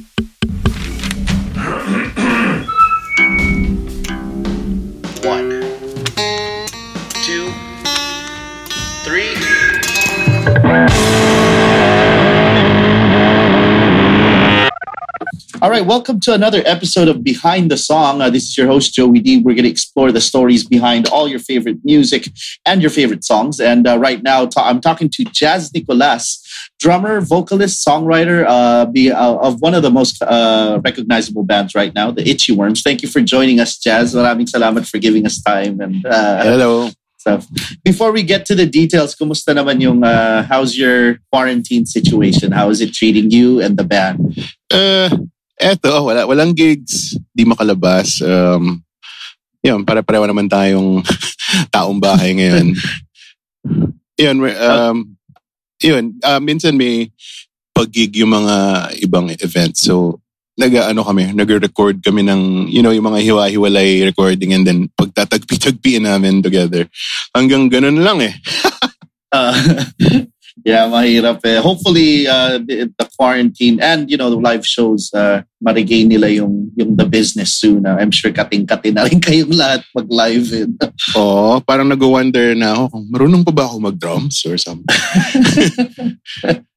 you All right, welcome to another episode of Behind the Song. Uh, this is your host, Joey D. We're going to explore the stories behind all your favorite music and your favorite songs. And uh, right now, ta- I'm talking to Jazz Nicolas, drummer, vocalist, songwriter uh, be, uh, of one of the most uh, recognizable bands right now, the Itchy Worms. Thank you for joining us, Jazz. Maraming salamat for giving us time. And uh, Hello. stuff. Before we get to the details, kumusta naman yung, uh, how's your quarantine situation? How is it treating you and the band? Eto, wala, walang gigs, di makalabas. Um, yun, para-pareho naman tayong taong bahay ngayon. yun, um, yun, uh, minsan may pag-gig yung mga ibang events. So, nag-ano kami, nag-record kami ng, you know, yung mga hiwa-hiwalay recording and then pagtatagpi-tagpiin namin together. Hanggang ganun lang eh. Uh, yeah, mahirap eh. Hopefully, uh, the, the quarantine and, you know, the live shows, uh, ma-regain nila yung, yung the business soon. Uh, I'm sure kating-kati na rin kayong lahat mag-live. eh. Oo, parang nag-wonder na ako kung marunong pa ba ako mag-drums or something.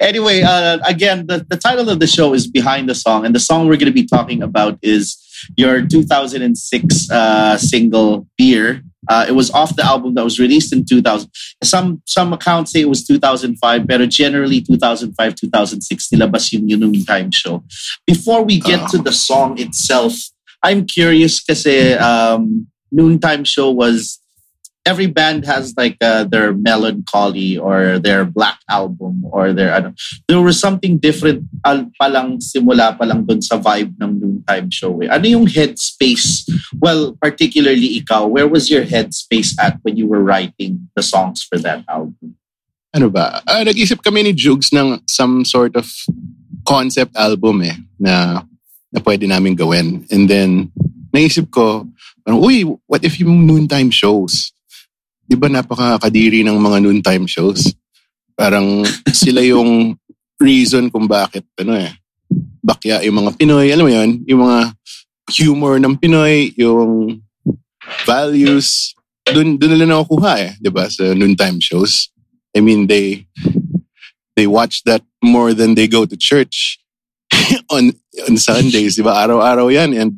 anyway, uh, again, the, the title of the show is Behind the Song. And the song we're going to be talking about is your 2006 uh, single, Beer. Uh, it was off the album that was released in 2000. Some some accounts say it was 2005, but generally 2005, 2006, nilabas yung Yun Time show. Before we get to the song itself, I'm curious kasi um, Noontime Show was every band has like uh, their melancholy or their black album or their ano. There was something different al palang simula palang dun sa vibe ng Noontime Show. Eh. Ano yung headspace? Well, particularly ikaw, where was your headspace at when you were writing the songs for that album? ano ba? Ah, nag-isip kami ni Jugs ng some sort of concept album eh na na pwede namin gawin. And then naisip ko, parang, uy, what if yung noontime shows? Di ba napaka-kadiri ng mga noontime shows? Parang sila yung reason kung bakit ano eh bakya yung mga Pinoy. Alam mo yun? Yung mga humor ng Pinoy, yung values. Doon doon nila nakukuha eh, 'di ba? Sa noontime shows. I mean, they they watch that more than they go to church on on Sundays, 'di ba? Araw-araw 'yan and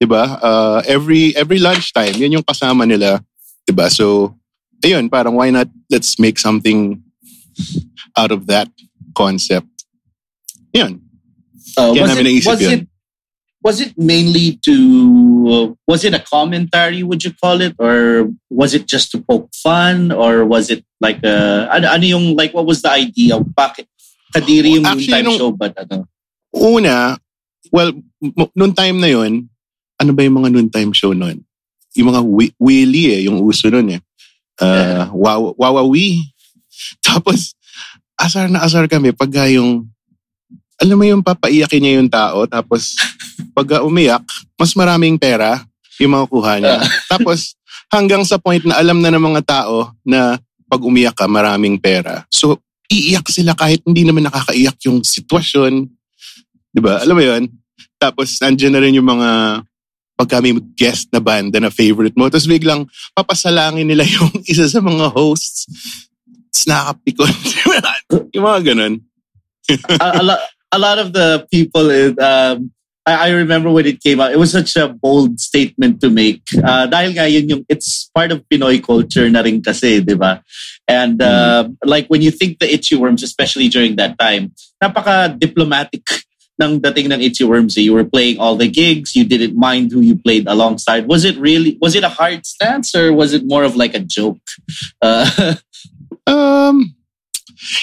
'di ba? Uh, every every lunchtime, 'yan yung kasama nila, 'di ba? So, ayun, parang why not let's make something out of that concept. Yun. Uh, Kaya was, namin it, was yun. it was it mainly to uh, was it a commentary would you call it or was it just to poke fun or was it like a ano, ano yung like what was the idea bakit kadiri yung Actually, nung- show but ano Una, well, noong time na yun, ano ba yung mga noontime show noon? Yung mga wi- wheelie eh, yung uso noon eh. Uh, wow, wawawi. Tapos, asar na asar kami pagka yung, alam mo yung papaiyakin niya yung tao, tapos pagka umiyak, mas maraming pera yung mga kuha niya. tapos, hanggang sa point na alam na ng mga tao na pag umiyak ka, maraming pera. So, iiyak sila kahit hindi naman nakakaiyak yung sitwasyon. Di ba? Alam mo yun? Tapos, nandiyan na rin yung mga pag kami guest na banda na favorite mo. Tapos biglang papasalangin nila yung isa sa mga hosts. Tapos nakakapikon. yung mga ganun. a, a, lot, a lot of the people in, um, I, I remember when it came out it was such a bold statement to make uh, dahil nga yun yung it's part of Pinoy culture na rin kasi di ba and uh, like when you think the itchy worms especially during that time napaka diplomatic ng dating ng itchy worms eh. you were playing all the gigs you didn't mind who you played alongside was it really was it a hard stance or was it more of like a joke uh, Um,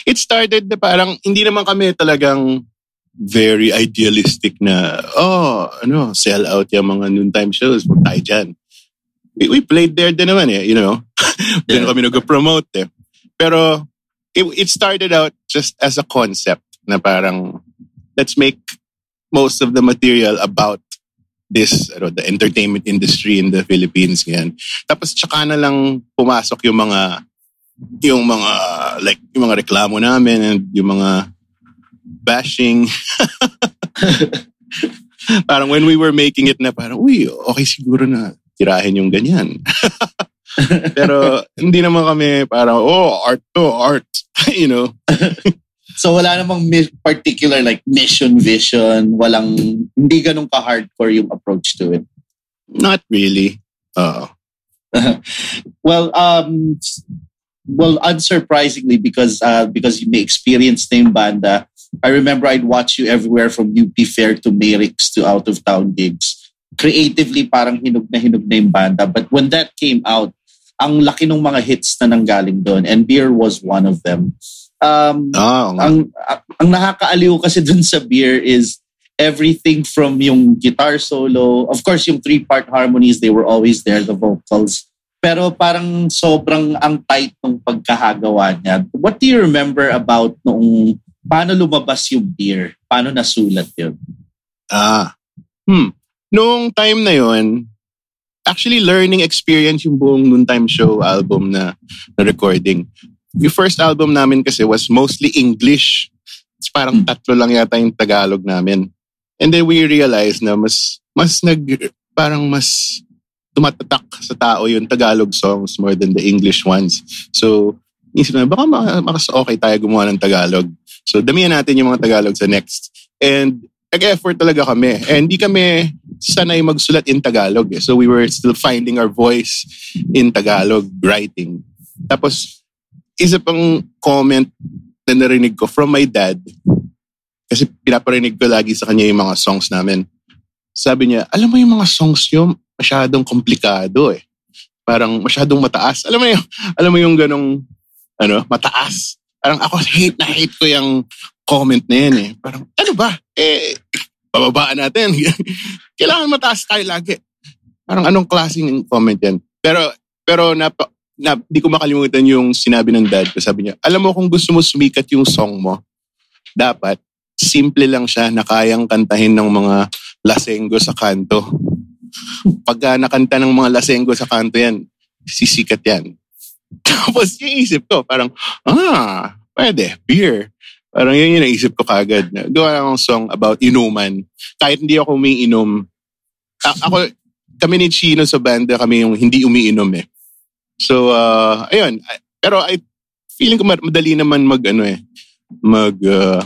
it started na parang hindi naman kami talagang very idealistic na, oh, ano, sell out yung mga noontime shows. Huwag tayo dyan. We, we played there din naman eh, you know. Doon Yeah. kami nag-promote eh. Pero it, it started out just as a concept na parang let's make most of the material about this, ano, the entertainment industry in the Philippines ngayon. Tapos tsaka na lang pumasok yung mga yung mga like yung mga reklamo namin and yung mga bashing parang when we were making it na parang, uy, okay siguro na tirahin yung ganyan. Pero hindi naman kami parang, oh, art to, art. you know? So wala namang particular like mission vision, walang, hindi ganun ka-hardcore yung approach to it. Not really. Uh, well, um, well, unsurprisingly, because uh, because you may experience na yung banda, I remember I'd watch you everywhere from UP Fair to Merix to out of town gigs. Creatively, parang hinog na hinog na yung banda. But when that came out, ang laki ng mga hits na nanggaling doon. And Beer was one of them. Um, oh, ang, ang nakakaaliw kasi dun sa Beer is everything from yung guitar solo, of course yung three-part harmonies, they were always there, the vocals. Pero parang sobrang ang tight ng pagkahagawa niya. What do you remember about noong paano lumabas yung beer? Paano nasulat yun? Ah, hmm. Noong time na yon, actually learning experience yung buong Noontime Show album na, na recording. Yung first album namin kasi was mostly English. It's parang tatlo lang yata yung Tagalog namin. And then we realized na mas, mas nag, parang mas tumatatak sa tao yung Tagalog songs more than the English ones. So, isip na, baka makas okay tayo gumawa ng Tagalog. So, damihan natin yung mga Tagalog sa next. And nag-effort talaga kami. And hindi kami sanay magsulat in Tagalog. Eh. So, we were still finding our voice in Tagalog writing. Tapos, isa pang comment na narinig ko from my dad kasi pinaparinig ko lagi sa kanya yung mga songs namin. Sabi niya, alam mo yung mga songs nyo, masyadong komplikado eh. Parang masyadong mataas. Alam mo yung, alam mo yung ganong, ano, mataas. Parang ako hate na hate ko yung comment na yan eh. Parang, ano ba? Eh, bababaan natin. Kailangan mataas tayo lagi. Parang anong klaseng comment yan? Pero, pero na, na, di ko makalimutan yung sinabi ng dad ko. Sabi niya, alam mo kung gusto mo sumikat yung song mo, dapat simple lang siya na kayang kantahin ng mga lasenggo sa kanto. Pagka nakanta ng mga lasenggo sa kanto yan, sisikat yan. Tapos yung isip ko, parang, ah, pwede, beer. Parang yun yung naisip ko kagad. Gawa akong song about inuman. Kahit hindi ako umiinom. A- ako, kami ni Chino sa banda, kami yung hindi umiinom eh. So, uh, ayun. Pero I feeling ko madali naman mag, ano eh, mag, uh,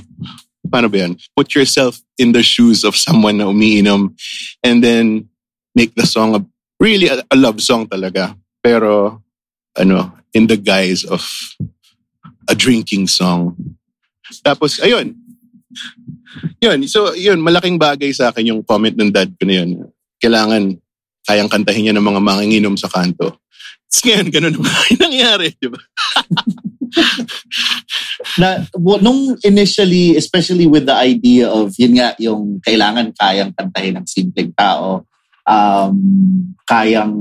paano ba yan? Put yourself in the shoes of someone na umiinom and then make the song a, really a, a love song talaga. Pero, ano, in the guise of a drinking song. Tapos, ayun. Yun. So, yun, malaking bagay sa akin yung comment ng dad ko na yun. Kailangan kayang kantahin niya ng mga manginginom sa kanto. Tapos ngayon, ganun naman yung nangyari, di ba? na nung initially, especially with the idea of, yun nga, yung kailangan kayang kantahin ng simpleng tao, um, kayang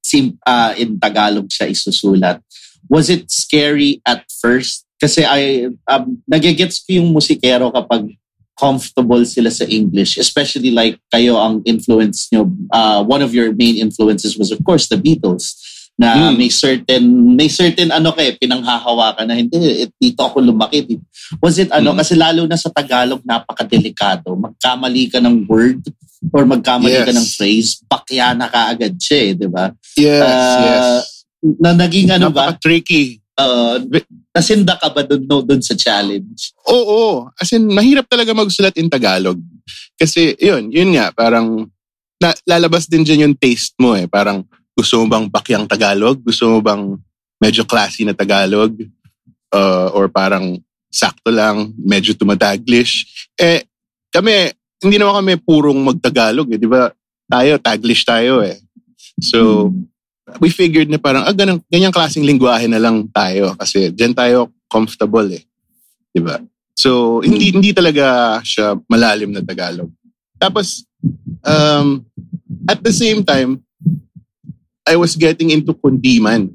sim, uh, in Tagalog siya isusulat. Was it scary at first? Kasi I, um, nagigets ko yung musikero kapag comfortable sila sa English, especially like kayo ang influence nyo. Uh, one of your main influences was of course the Beatles na mm. may certain may certain ano kay pinanghahawakan na hindi it, dito ako lumaki. Was it ano mm. kasi lalo na sa Tagalog napakadelikado. Magkamali ka ng word or magkamali yes. ka ng phrase pakya na kaagad siya eh, di ba? Yes uh, yes. na naging ano ba? Tricky uh, nasinda ka ba doon no, doon sa challenge? Oo. As in mahirap talaga magsulat in Tagalog. Kasi yun yun nga parang na, lalabas din dyan yung taste mo eh. Parang gusto mo bang bakyang Tagalog? Gusto mo bang medyo classy na Tagalog? Uh, or parang sakto lang, medyo tumataglish? Eh, kami, hindi naman kami purong magtagalog eh. Di ba? Tayo, taglish tayo eh. So, we figured na parang, ah, ganang, ganyang klaseng lingwahe na lang tayo. Kasi dyan tayo comfortable eh. Di ba? So, hindi, hindi talaga siya malalim na Tagalog. Tapos, um, at the same time, I was getting into kundiman.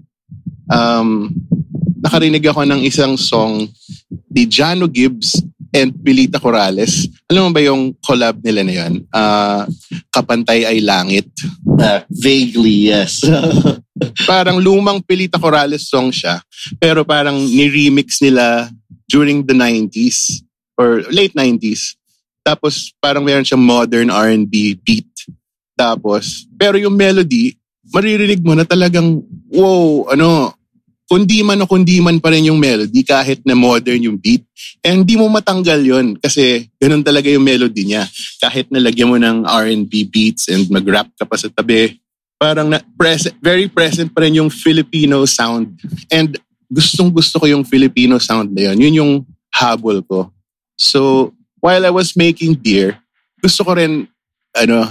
Um, nakarinig ako ng isang song ni Jano Gibbs and Pilita Corrales. Alam mo ba yung collab nila na yun? Uh, Kapantay ay Langit. Uh, vaguely, yes. parang lumang Pilita Corrales song siya. Pero parang ni-remix nila during the 90s or late 90s. Tapos parang meron siyang modern R&B beat. Tapos, pero yung melody, maririnig mo na talagang, wow, ano, kundi man o kundi man pa rin yung melody kahit na modern yung beat. And hindi mo matanggal yon kasi ganun talaga yung melody niya. Kahit nalagyan mo ng R&B beats and mag-rap ka pa sa tabi, parang na, present, very present pa rin yung Filipino sound. And gustong gusto ko yung Filipino sound na yun. Yun yung habol ko. So, while I was making beer, gusto ko rin, ano,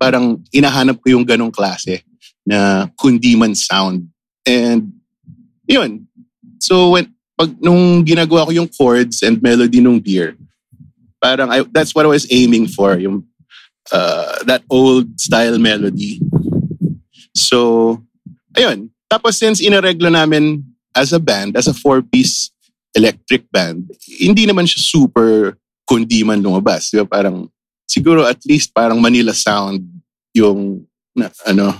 parang inahanap ko yung ganong klase na kundi man sound. And yun. So when pag nung ginagawa ko yung chords and melody nung beer, parang I, that's what I was aiming for, yung uh, that old style melody. So, ayun. Tapos since inareglo namin as a band, as a four-piece electric band, hindi naman siya super kundi man lumabas. Diba? Parang, siguro at least parang Manila sound yung, na, ano,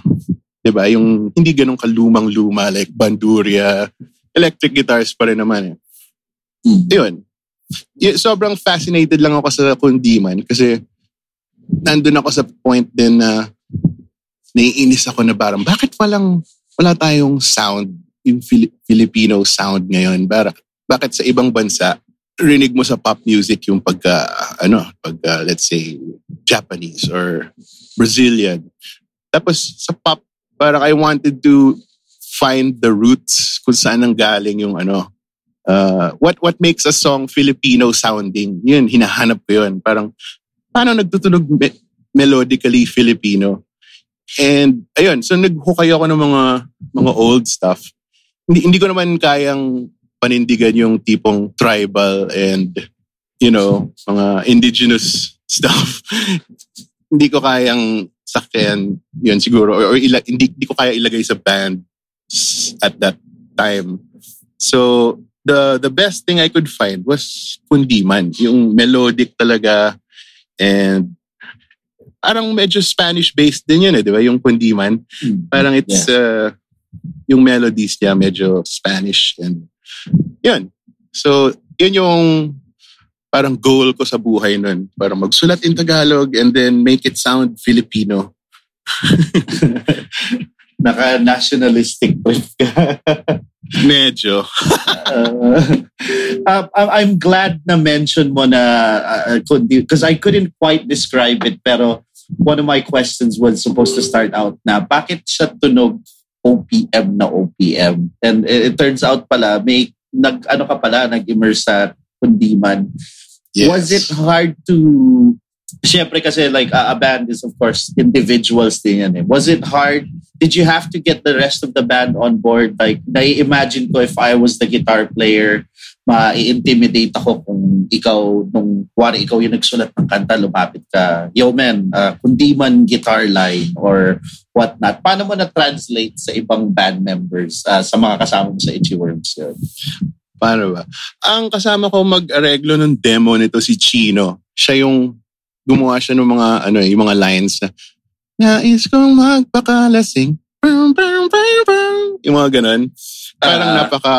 'di ba? Yung hindi ganun kalumang-luma like Banduria, electric guitars pa rin naman eh. Mm. 'Yun. Sobrang fascinated lang ako sa Kundiman kasi nandun ako sa point din na naiinis ako na parang bakit walang wala tayong sound yung Fili- Filipino sound ngayon para bakit sa ibang bansa rinig mo sa pop music yung pagka ano pagka let's say Japanese or Brazilian tapos sa pop parang I wanted to find the roots kung saan ang galing yung ano uh, what what makes a song Filipino sounding. Yun hinahanap ko yun. Parang paano nagtutunog me- melodically Filipino? And ayun so naghukay ako ng mga mga old stuff. Hindi hindi ko naman kayang panindigan yung tipong tribal and you know mga indigenous stuff hindi ko kayang sakyan, yun siguro, or, or ila, hindi, hindi ko kaya ilagay sa band at that time. So, the the best thing I could find was Kundiman. Yung melodic talaga and parang medyo Spanish-based din yun eh, di ba? Yung Kundiman. Mm-hmm. Parang it's, yeah. uh, yung melodies niya medyo Spanish and yun. So, yun yung parang goal ko sa buhay nun. Parang magsulat in Tagalog and then make it sound Filipino. Naka-nationalistic trip ka. Medyo. uh, I'm glad na mention mo na because uh, I couldn't quite describe it pero one of my questions was supposed to start out na bakit siya tunog OPM na OPM and it, it turns out pala may nag ano ka pala nag-immerse sa Kundiman Yes. Was it hard to Siyempre kasi like uh, a band is of course individuals din yan eh. Was it hard? Did you have to get the rest of the band on board? Like, nai-imagine ko if I was the guitar player, ma-intimidate ako kung ikaw, nung wari ikaw yung nagsulat ng kanta, lumapit ka, yo man, uh, kundi man guitar line or whatnot. Paano mo na-translate sa ibang band members, uh, sa mga kasama mo sa Itchy Worms yun? Paano ba? Ang kasama ko mag-areglo ng demo nito si Chino. Siya yung gumawa siya ng mga ano yung mga lines na Nais kong magpakalasing. Yung mga ganun. Parang uh, napaka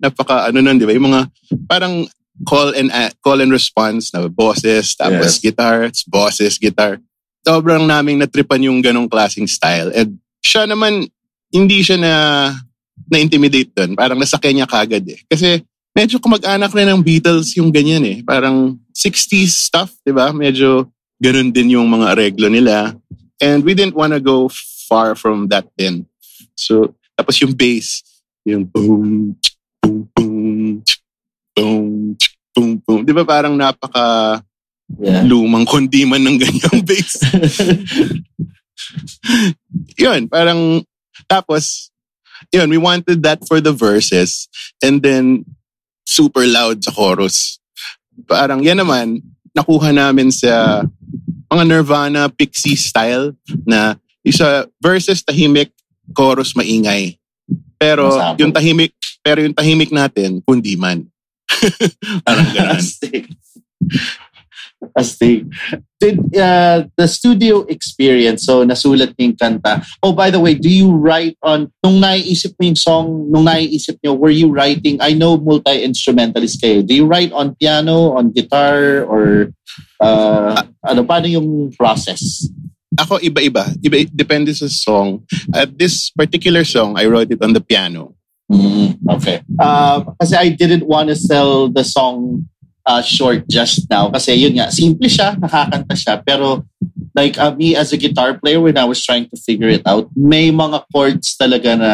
napaka ano nun, di ba? Yung mga parang call and uh, call and response na bosses, tapos yes. guitar, bosses, guitar. Sobrang naming natripan yung ganong klaseng style. And siya naman, hindi siya na na-intimidate doon. Parang nasakyan niya kagad eh. Kasi medyo kumag-anak rin ng Beatles yung ganyan eh. Parang 60s stuff, di ba? Medyo ganun din yung mga areglo nila. And we didn't wanna go far from that din. So, tapos yung bass, yung boom, boom, boom, boom, boom, boom. Di ba parang napaka yeah. lumang kondiman ng ganyang bass? Yun, parang tapos yun, we wanted that for the verses and then super loud sa chorus. Parang yan naman, nakuha namin sa mga Nirvana Pixie style na isa verses tahimik, chorus maingay. Pero Masabog. yung tahimik, pero yung tahimik natin, kundi man. Parang ganun. Astig. Did uh, the studio experience, so nasulat niyo yung kanta. Oh, by the way, do you write on, nung naiisip mo yung song, nung naiisip niyo, were you writing, I know multi-instrumentalist kayo. Do you write on piano, on guitar, or uh, ano, paano yung process? Ako iba-iba. Iba, depende sa song. At this particular song, I wrote it on the piano. Mm, okay. Uh, kasi I didn't want to sell the song uh, short just now. Kasi yun nga, simple siya, nakakanta siya. Pero like uh, me as a guitar player, when I was trying to figure it out, may mga chords talaga na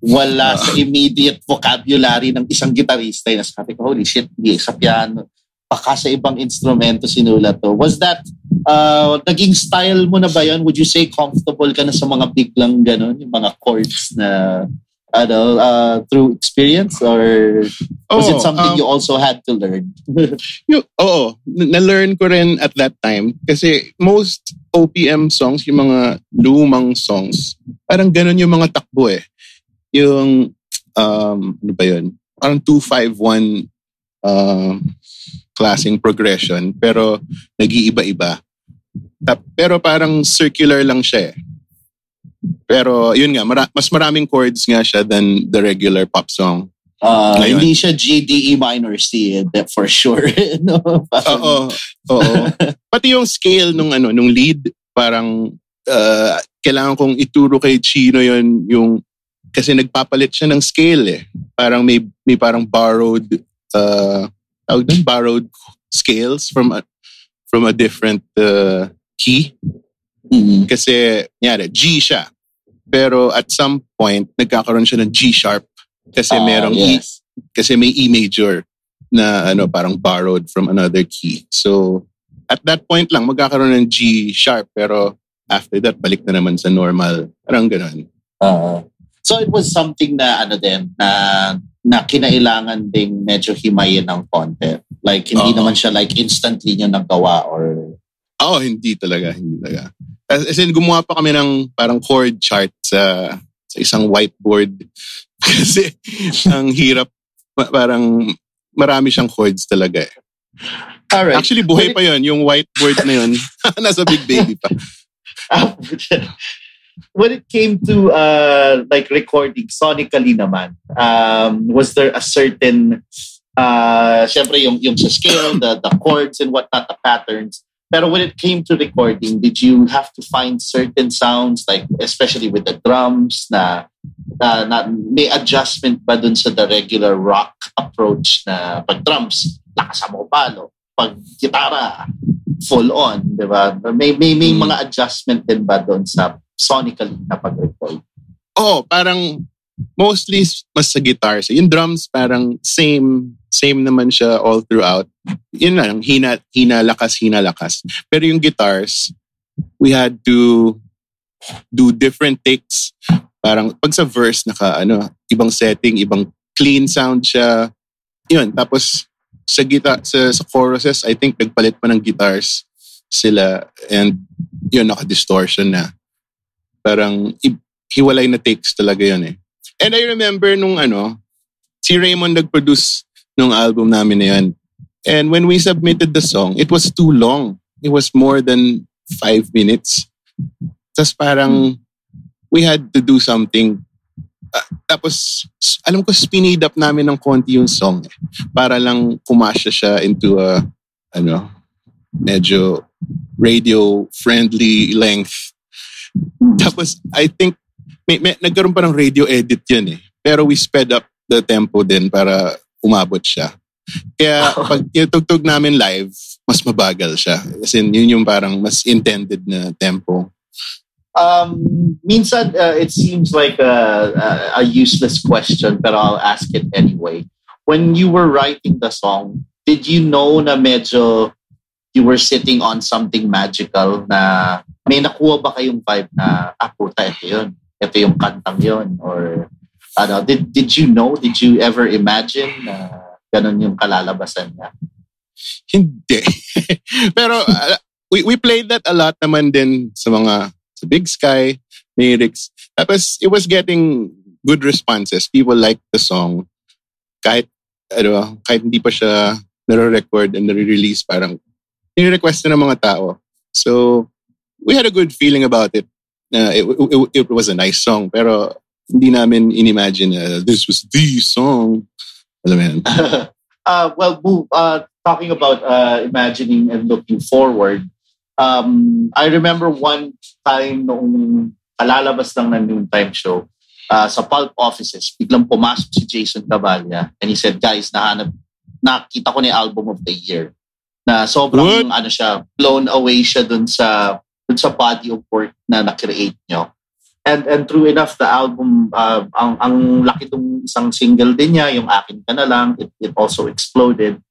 wala sa immediate vocabulary ng isang gitarista. Na sabi ko, holy shit, hindi sa piano. Baka sa ibang instrumento sinulat to. Was that, uh, naging style mo na ba yun? Would you say comfortable ka na sa mga biglang ganun? Yung mga chords na ano, uh, through experience or was Oo, it something um, you also had to learn? Yung, oo, na-learn ko rin at that time. Kasi most OPM songs, yung mga lumang songs, parang ganun yung mga takbo eh. Yung, um, ano ba yun? Parang 2-5-1 um, klaseng progression, pero nag-iiba-iba. Pero parang circular lang siya eh. Pero yun nga, mara- mas maraming chords nga siya than the regular pop song. Uh, Ngayon. hindi siya G, D, E minor C, eh, that for sure. no? Parang- Oo. Oo. Pati yung scale nung ano, nung lead, parang uh, kailangan kong ituro kay Chino yon yung kasi nagpapalit siya ng scale eh. Parang may may parang borrowed uh tawag doon, borrowed scales from a from a different uh, key Mm. kasi nyari G siya. Pero at some point nagkakaroon siya ng G sharp kasi Ah, merong E yes. kasi may E major na ano parang borrowed from another key. So at that point lang magkakaroon ng G sharp pero after that balik na naman sa normal. Parang ganun. Uh, so it was something na ano din na na kinailangan ding medyo himayin ng konti. Like hindi Oo. naman siya like instantly niyo nagawa or Oh, hindi talaga, hindi talaga. As in, gumawa pa kami ng parang chord chart sa, sa isang whiteboard. Kasi ang hirap, pa- parang marami siyang chords talaga eh. All right. Actually, buhay pa yon Yung whiteboard na yun, nasa Big Baby pa. when it came to uh like recording sonically naman um was there a certain uh syempre yung yung sa scale the the chords and whatnot the patterns pero when it came to recording did you have to find certain sounds like especially with the drums na na, na may adjustment ba dun sa the regular rock approach na pag drums lakasan mo palo pag gitara full on, di ba? May, may, may Hmm. mga adjustment din ba doon sa sonically na pag-record? Oo, parang mostly mas sa guitars. Yung drums parang same same naman siya all throughout. Yun lang, hina, hina, lakas, hina, lakas. Pero yung guitars, we had to do different takes. Parang pag sa verse, naka, ano, ibang setting, ibang clean sound siya. Yun, tapos sa guitar, sa, sa choruses, I think nagpalit pa ng guitars sila and yun, naka-distortion na. Parang hiwalay na takes talaga yun eh. And I remember nung ano, si Raymond nag-produce nung album namin na yun. And when we submitted the song, it was too long. It was more than five minutes. Tapos parang we had to do something. Ah, tapos, alam ko, speed up namin ng konti yung song eh. Para lang kumasya siya into a, ano, medyo radio-friendly length. Tapos, I think, may, may, nagkaroon pa ng radio edit yun eh. Pero we sped up the tempo din para umabot siya. Kaya pag tinutugtog namin live, mas mabagal siya. Kasi yun yung parang mas intended na tempo. Um, minsan, uh, it seems like a, a, a useless question, but I'll ask it anyway. When you were writing the song, did you know na medyo you were sitting on something magical na may nakuha ba kayong vibe na, ah, puta, ito yun. Ito yung kantang yun. Or, ano, did, did you know, did you ever imagine na ganun yung kalalabasan niya? Hindi. Pero uh, we, we played that a lot naman din sa mga sa Big Sky, lyrics. Tapos it was getting good responses. People liked the song. Kahit, ano, kahit hindi pa siya nare-record and nare-release, parang ni-request na ng mga tao. So, we had a good feeling about it. Uh, it, it, it was a nice song, pero hindi namin inimagine uh, this was the song. Alam mo yan? uh, well, move, uh, talking about uh, imagining and looking forward, um, I remember one time noong kalalabas lang ng noontime show, uh, sa pulp offices, biglang pumasok si Jason Cavalla and he said, guys, nahanap, nakita ko ni album of the year. Na sobrang, What? ano siya, blown away siya dun sa, dun sa body of work na na-create nyo. And, and true enough, the album, uh, ang, ang laki tong isang single din niya, yung Akin Ka Na Lang, it, it also exploded.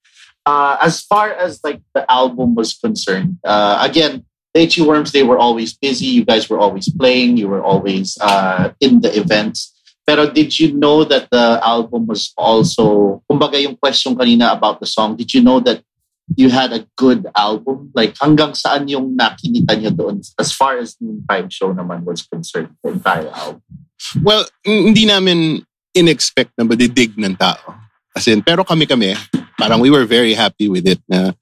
Uh, as far as like the album was concerned, uh, again, the Itchy Worms, they were always busy. You guys were always playing. You were always uh, in the events. Pero did you know that the album was also, kumbaga yung question kanina about the song, did you know that you had a good album? Like hanggang saan yung nakinita nyo doon as far as the time show naman was concerned, the entire album? Well, hindi namin in-expect na madidig ng tao. As in, pero kami-kami, parang we were very happy with it na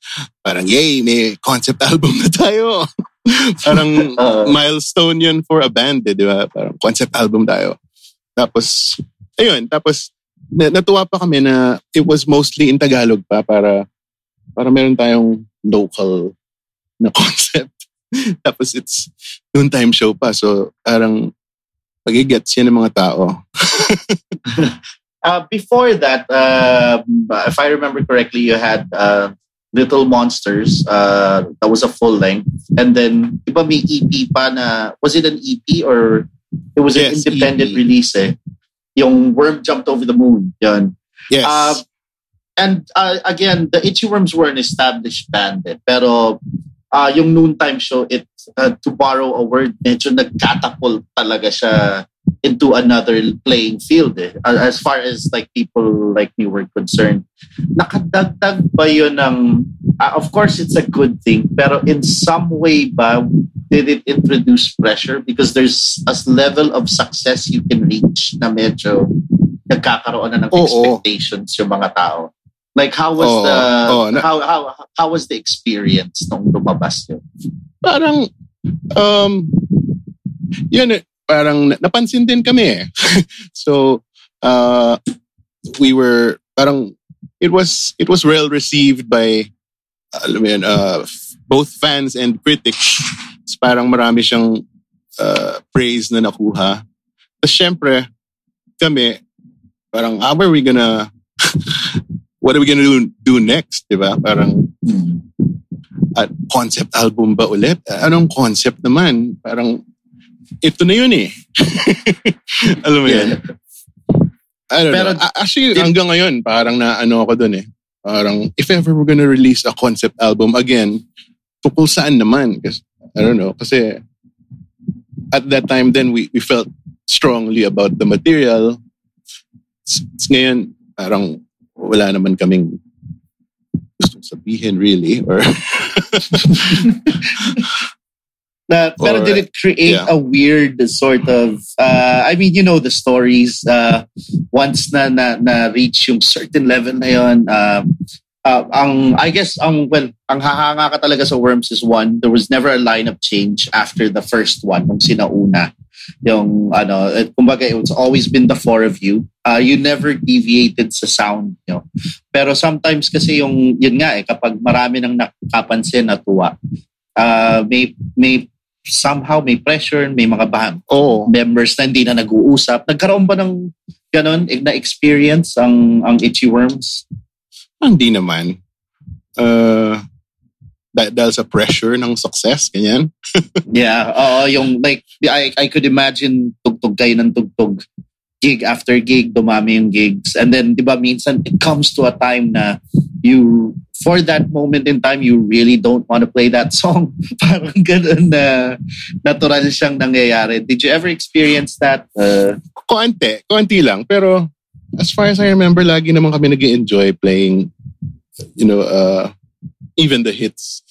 parang, yay, may concept album na tayo. parang uh, milestone yun for a band, eh, di ba? Parang concept album tayo. Tapos, ayun, tapos natuwa pa kami na it was mostly in Tagalog pa para para meron tayong local na concept. tapos it's noon time show pa. So, parang magigets yan ng mga tao. Uh, before that, uh, if I remember correctly, you had uh, Little Monsters. Uh, that was a full length. And then, iba may EP pa na, was it an EP or it was yes, an independent EP. release eh? Yung Worm Jumped Over the Moon. Yun. Yes. Uh, and uh, again, the Itchy Worms were an established band eh. Pero uh, yung noontime show, it, uh, to borrow a word, medyo nagkatapult talaga siya into another playing field eh. As far as like people like me were concerned. Nakadagdag ba yun ng, uh, of course it's a good thing, pero in some way ba, did it introduce pressure? Because there's a level of success you can reach na medyo nagkakaroon na ng oh, expectations yung mga tao. Like how was oh, the oh, na- how how how was the experience nung lumabas yun? Parang um yun eh, parang napansin din kami eh. so, uh, we were, parang, it was, it was well received by, alam mo yun, uh, both fans and critics. So, parang marami siyang uh, praise na nakuha. Tapos syempre, kami, parang, how are we gonna, what are we gonna do, do next, di ba? Parang, at concept album ba ulit? Anong concept naman? Parang, ito na yun eh. Alam mo yeah. I don't Pero, know. Actually, did, hanggang ngayon, parang na ano ako dun eh. Parang, if ever we're gonna release a concept album again, tukol saan naman? Kasi, I don't know. Kasi, at that time then, we, we felt strongly about the material. It's, ngayon, parang wala naman kaming gusto sabihin really or Na, pero did it create yeah. a weird sort of, uh, I mean, you know the stories, uh, once na, na, na reach yung certain level na yon, uh, uh, ang, I guess, ang, well, ang hahanga ka talaga sa Worms is one, there was never a lineup change after the first one, nung sinauna. Yung, ano, kumbaga, it's always been the four of you. Uh, you never deviated sa sound nyo. Pero sometimes kasi yung, yun nga eh, kapag marami nang nakapansin na tuwa, uh, may, may somehow may pressure, may mga band oh. members na hindi na nag-uusap. Nagkaroon ba ng ganon na experience ang ang Itchy Worms? Hindi naman. Uh, dahil sa pressure ng success, ganyan. yeah, oo, yung like, I, I could imagine tugtog kayo ng tugtog gig after gig, dumami yung gigs. And then, di ba, minsan it comes to a time na you, for that moment in time, you really don't want to play that song. Parang ganun na natural siyang nangyayari. Did you ever experience that? Uh, konti, konti lang. Pero as far as I remember, lagi naman kami nag enjoy playing, you know, uh, even the hits.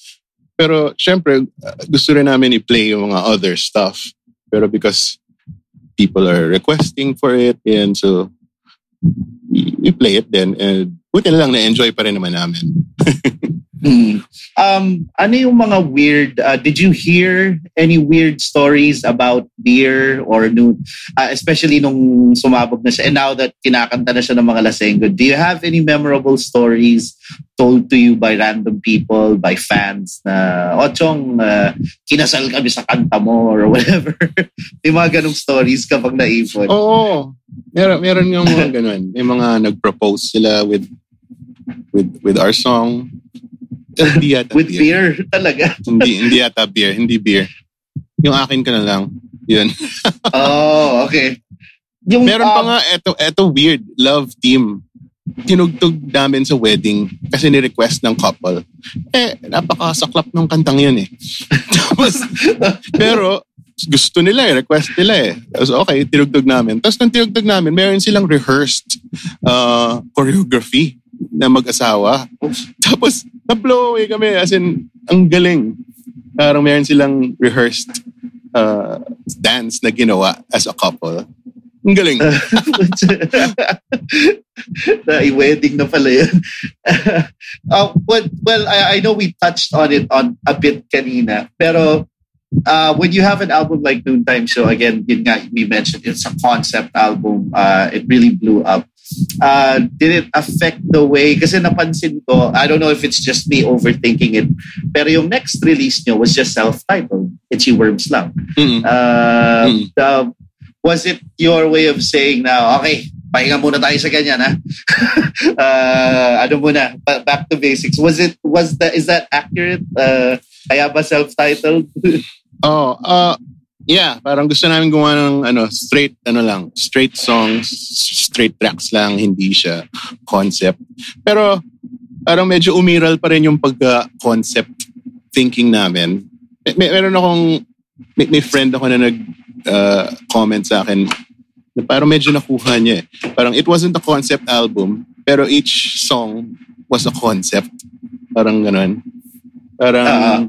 Pero syempre, gusto rin namin i-play yung mga other stuff. Pero because people are requesting for it. And so, we, we play it then. And buti na lang na-enjoy pa rin naman namin. Mm. Um, ano yung mga weird, uh, did you hear any weird stories about beer or noon, uh, especially nung sumabog na siya and now that kinakanta na siya ng mga lasenggo, do you have any memorable stories told to you by random people, by fans na, Ochong, uh, kinasal kami sa kanta mo or whatever? May mga ganong stories kapag naipon. Oo. Meron, meron yung mga ganun. May mga nag-propose sila with with with our song. Hindi yata With beer talaga. Hindi, hindi yata beer. Hindi beer. Yung akin ka na lang. Yun. Oh, okay. Yung, Meron pa um, nga, eto, eto weird. Love team. Tinugtog namin sa wedding kasi ni-request ng couple. Eh, napakasaklap ng kantang yun eh. Tapos, pero gusto nila eh, request nila eh. Tapos okay, tinugtog namin. Tapos nung tinugtog namin, meron silang rehearsed uh, choreography na mag-asawa. Tapos, na-blow away kami. As in, ang galing. Parang meron silang rehearsed uh, dance na ginawa as a couple. Ang galing. na wedding na pala yun. uh, well, well I, I know we touched on it on a bit kanina, pero uh, when you have an album like Noontime Show, again, yun nga, we mentioned it's a concept album. Uh, it really blew up. Uh, did it affect the way, kasi napansin ko, I don't know if it's just me overthinking it, pero yung next release nyo was just self-titled, Itchy Worms lang. Mm. Uh, Mm. the- was it your way of saying now, okay, pahinga muna tayo sa ganyan, ha? uh, ano muna, ba- back to basics. Was it, was that, is that accurate? Uh, kaya ba self-titled? Oh, uh, yeah, parang gusto namin gumawa ng ano, straight, ano lang, straight songs, straight tracks lang, hindi siya concept. Pero parang medyo umiral pa rin yung pagka-concept thinking namin. May, may- meron akong, may, may friend ako na nag-comment sa akin na parang medyo nakuha niya eh. Parang it wasn't a concept album, pero each song was a concept. Parang ganun. Parang Ah.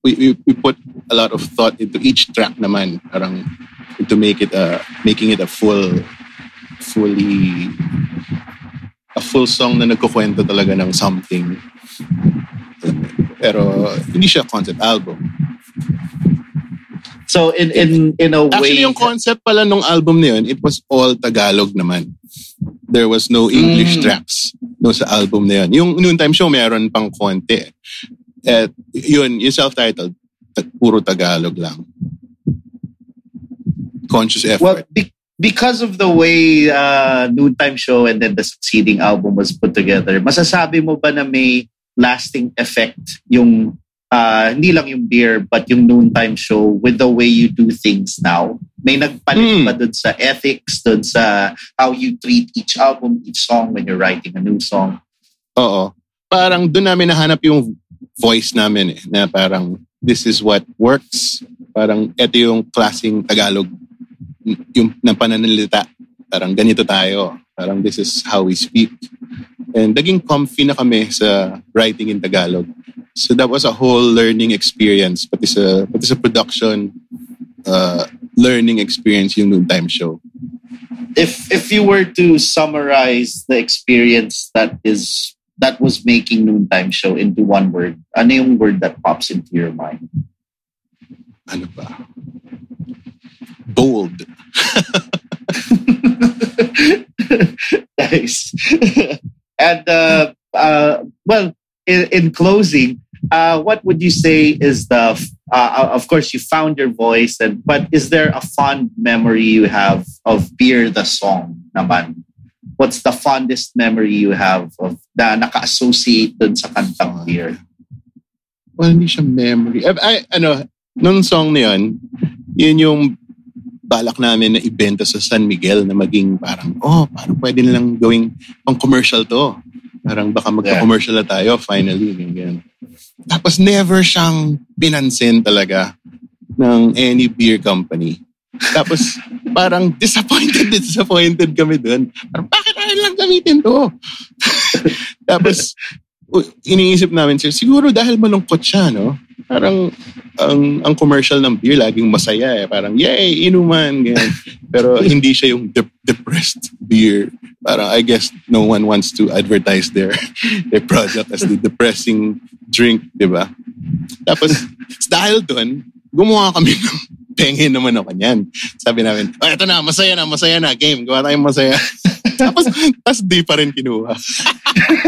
we, we, we put a lot of thought into each track naman. Parang to make it a, making it a full, fully, a full song na nagkukwento talaga ng something. Pero hindi siya concept album. So in in in a way, Actually, yung concept pala nung album na yun, it was all Tagalog naman. There was no English Mm. tracks no sa album na yun. Yung noontime show, meron pang konti. At yun, yung self-titled, ta- puro Tagalog lang. Conscious well, effort. be, because of the way uh, Noontime Show and then the succeeding album was put together, masasabi mo ba na may lasting effect yung uh, hindi lang yung beer but yung Noontime Show with the way you do things now? May nagpalit Hmm. ba dun sa ethics, dun sa how you treat each album, each song when you're writing a new song? Oo. Parang doon namin nahanap yung voice namin eh, na parang this is what works. Parang ito yung klaseng Tagalog yung ng pananalita. Parang ganito tayo. Parang this is how we speak. And naging comfy na kami sa writing in Tagalog. So that was a whole learning experience. Pati sa, pati sa production, uh, learning experience yung noontime show. If if you were to summarize the experience that is that was making Noontime Show into one word, ano yung word that pops into your mind? Ano ba? Bold. nice. and uh, uh, well, in, in closing, uh, what would you say is the? Uh, of course, you found your voice, and but is there a fond memory you have of Beer the song? Naman, what's the fondest memory you have of na naka-associate dun sa kantang Beer? Well, hindi siya memory. Ay, ay, ano, nung song na yun, yun yung balak namin na ibenta sa San Miguel na maging parang, oh, parang pwede nilang gawing pang commercial to. Parang baka magka-commercial na tayo finally. Ganyan. Tapos never siyang pinansin talaga ng any beer company. Tapos parang disappointed, disappointed kami doon. Parang ayaw lang gamitin to? Tapos iniisip namin siya, siguro dahil malungkot siya, no? Parang ang ang commercial ng beer laging masaya eh. Parang, yay, inuman, ganyan. Pero hindi siya yung de- depressed beer Parang I guess no one wants to advertise their their product as the depressing drink, di ba? Tapos, dahil doon, gumawa kami ng penge naman ako niyan. Sabi namin, oh, eto na, masaya na, masaya na, game, gawa tayong masaya. tapos, tapos di pa rin kinuha.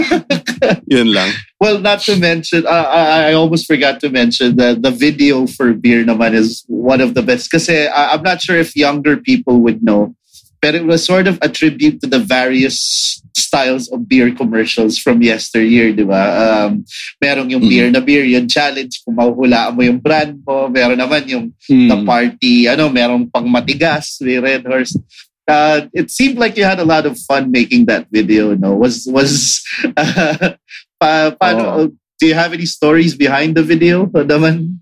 Yun lang. Well, not to mention, uh, I, I almost forgot to mention that the video for beer naman is one of the best. Kasi uh, I'm not sure if younger people would know, but it was sort of a tribute to the various styles of beer commercials from yesteryear, di ba? Um, merong yung beer na beer, yung challenge, kung mahuhulaan mo yung brand mo. Meron naman yung Mm. the party, ano, merong pang matigas, may Red Horse. Uh, it seemed like you had a lot of fun making that video, no? Was, was, uh, pa, paano, do you have any stories behind the video? Naman?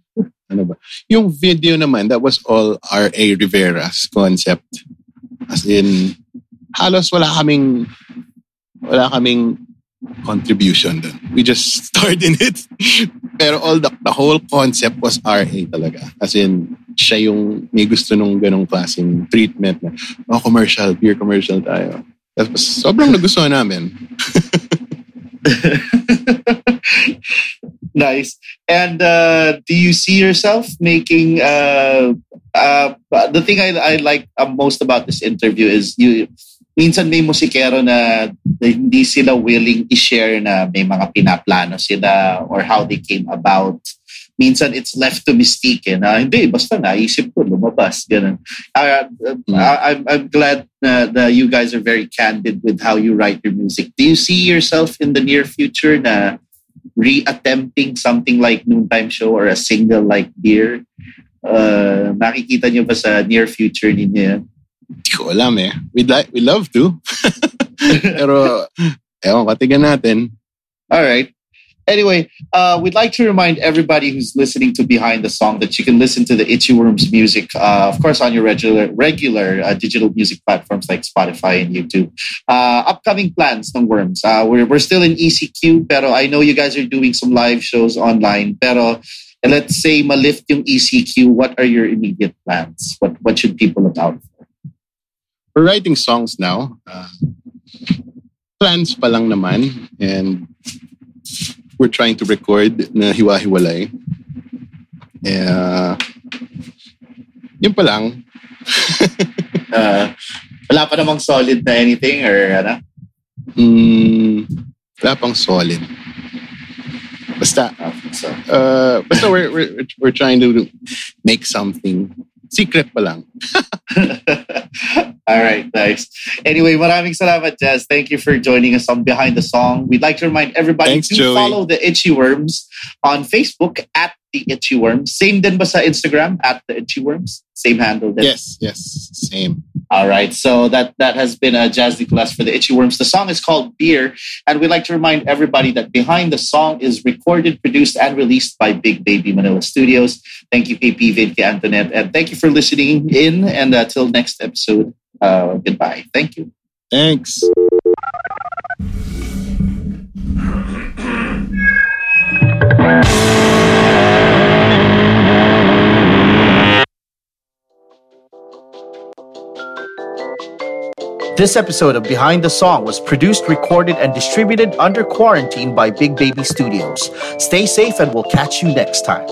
ano ba? Yung video naman, that was all R.A. Rivera's concept. As in, halos wala kaming, wala kaming contribution dun. We just starred in it. Pero all the, the whole concept was R.A. talaga. As in, siya yung may gusto nung ganong klaseng treatment na, oh, commercial, beer commercial tayo. Tapos sobrang nagustuhan namin. nice. And uh, do you see yourself making? Uh, uh, the thing I, I like uh, most about this interview is you. Minsan may musikero na hindi sila willing i-share na may mga pinaplano sila or how they came about. Minsan it's left to mystique eh, na hindi, basta naisip ko, lumabas. Ganun. Uh, I, I'm, I'm glad na, that you guys are very candid with how you write your music. Do you see yourself in the near future na re-attempting something like Noontime Show or a single like Dear? Uh, nakikita nyo ba sa near future ninyo yan? Hindi ko alam eh. We'd, like, we love to. Pero, ewan, katigan natin. All right. Anyway, uh, we'd like to remind everybody who's listening to Behind the Song that you can listen to the Itchy Worms music, uh, of course, on your regular regular uh, digital music platforms like Spotify and YouTube. Uh, upcoming plans ng Worms. Uh, we're, we're still in ECQ, pero I know you guys are doing some live shows online. Pero let's say malift yung ECQ, what are your immediate plans? What, what should people look out for? We're writing songs now. Uh, plans pa lang naman. And we're trying to record na hiwa-hiwalay. Uh, yun pa lang. Uh, wala pa namang solid na anything or ano? Mm, wala pang solid. Basta, Uh, so, uh, basta we're, we're, we're trying to make something. Secret pa lang. All right, nice. Anyway, maraming salamat, Jazz. Thank you for joining us on Behind the Song. We'd like to remind everybody Thanks, to Joey. follow the Itchy Worms on Facebook at the Itchy Worms. Same din ba sa Instagram at the Itchy Worms? Same handle din. Yes, yes, same. All right. So that that has been a Jazz Nicolas for the Itchy Worms. The song is called Beer, and we'd like to remind everybody that behind the song is recorded, produced, and released by Big Baby Manila Studios. Thank you, KP Vid, Antoinette, and thank you for listening in. And until next episode, uh, goodbye. Thank you. Thanks. This episode of Behind the Song was produced, recorded, and distributed under quarantine by Big Baby Studios. Stay safe and we'll catch you next time.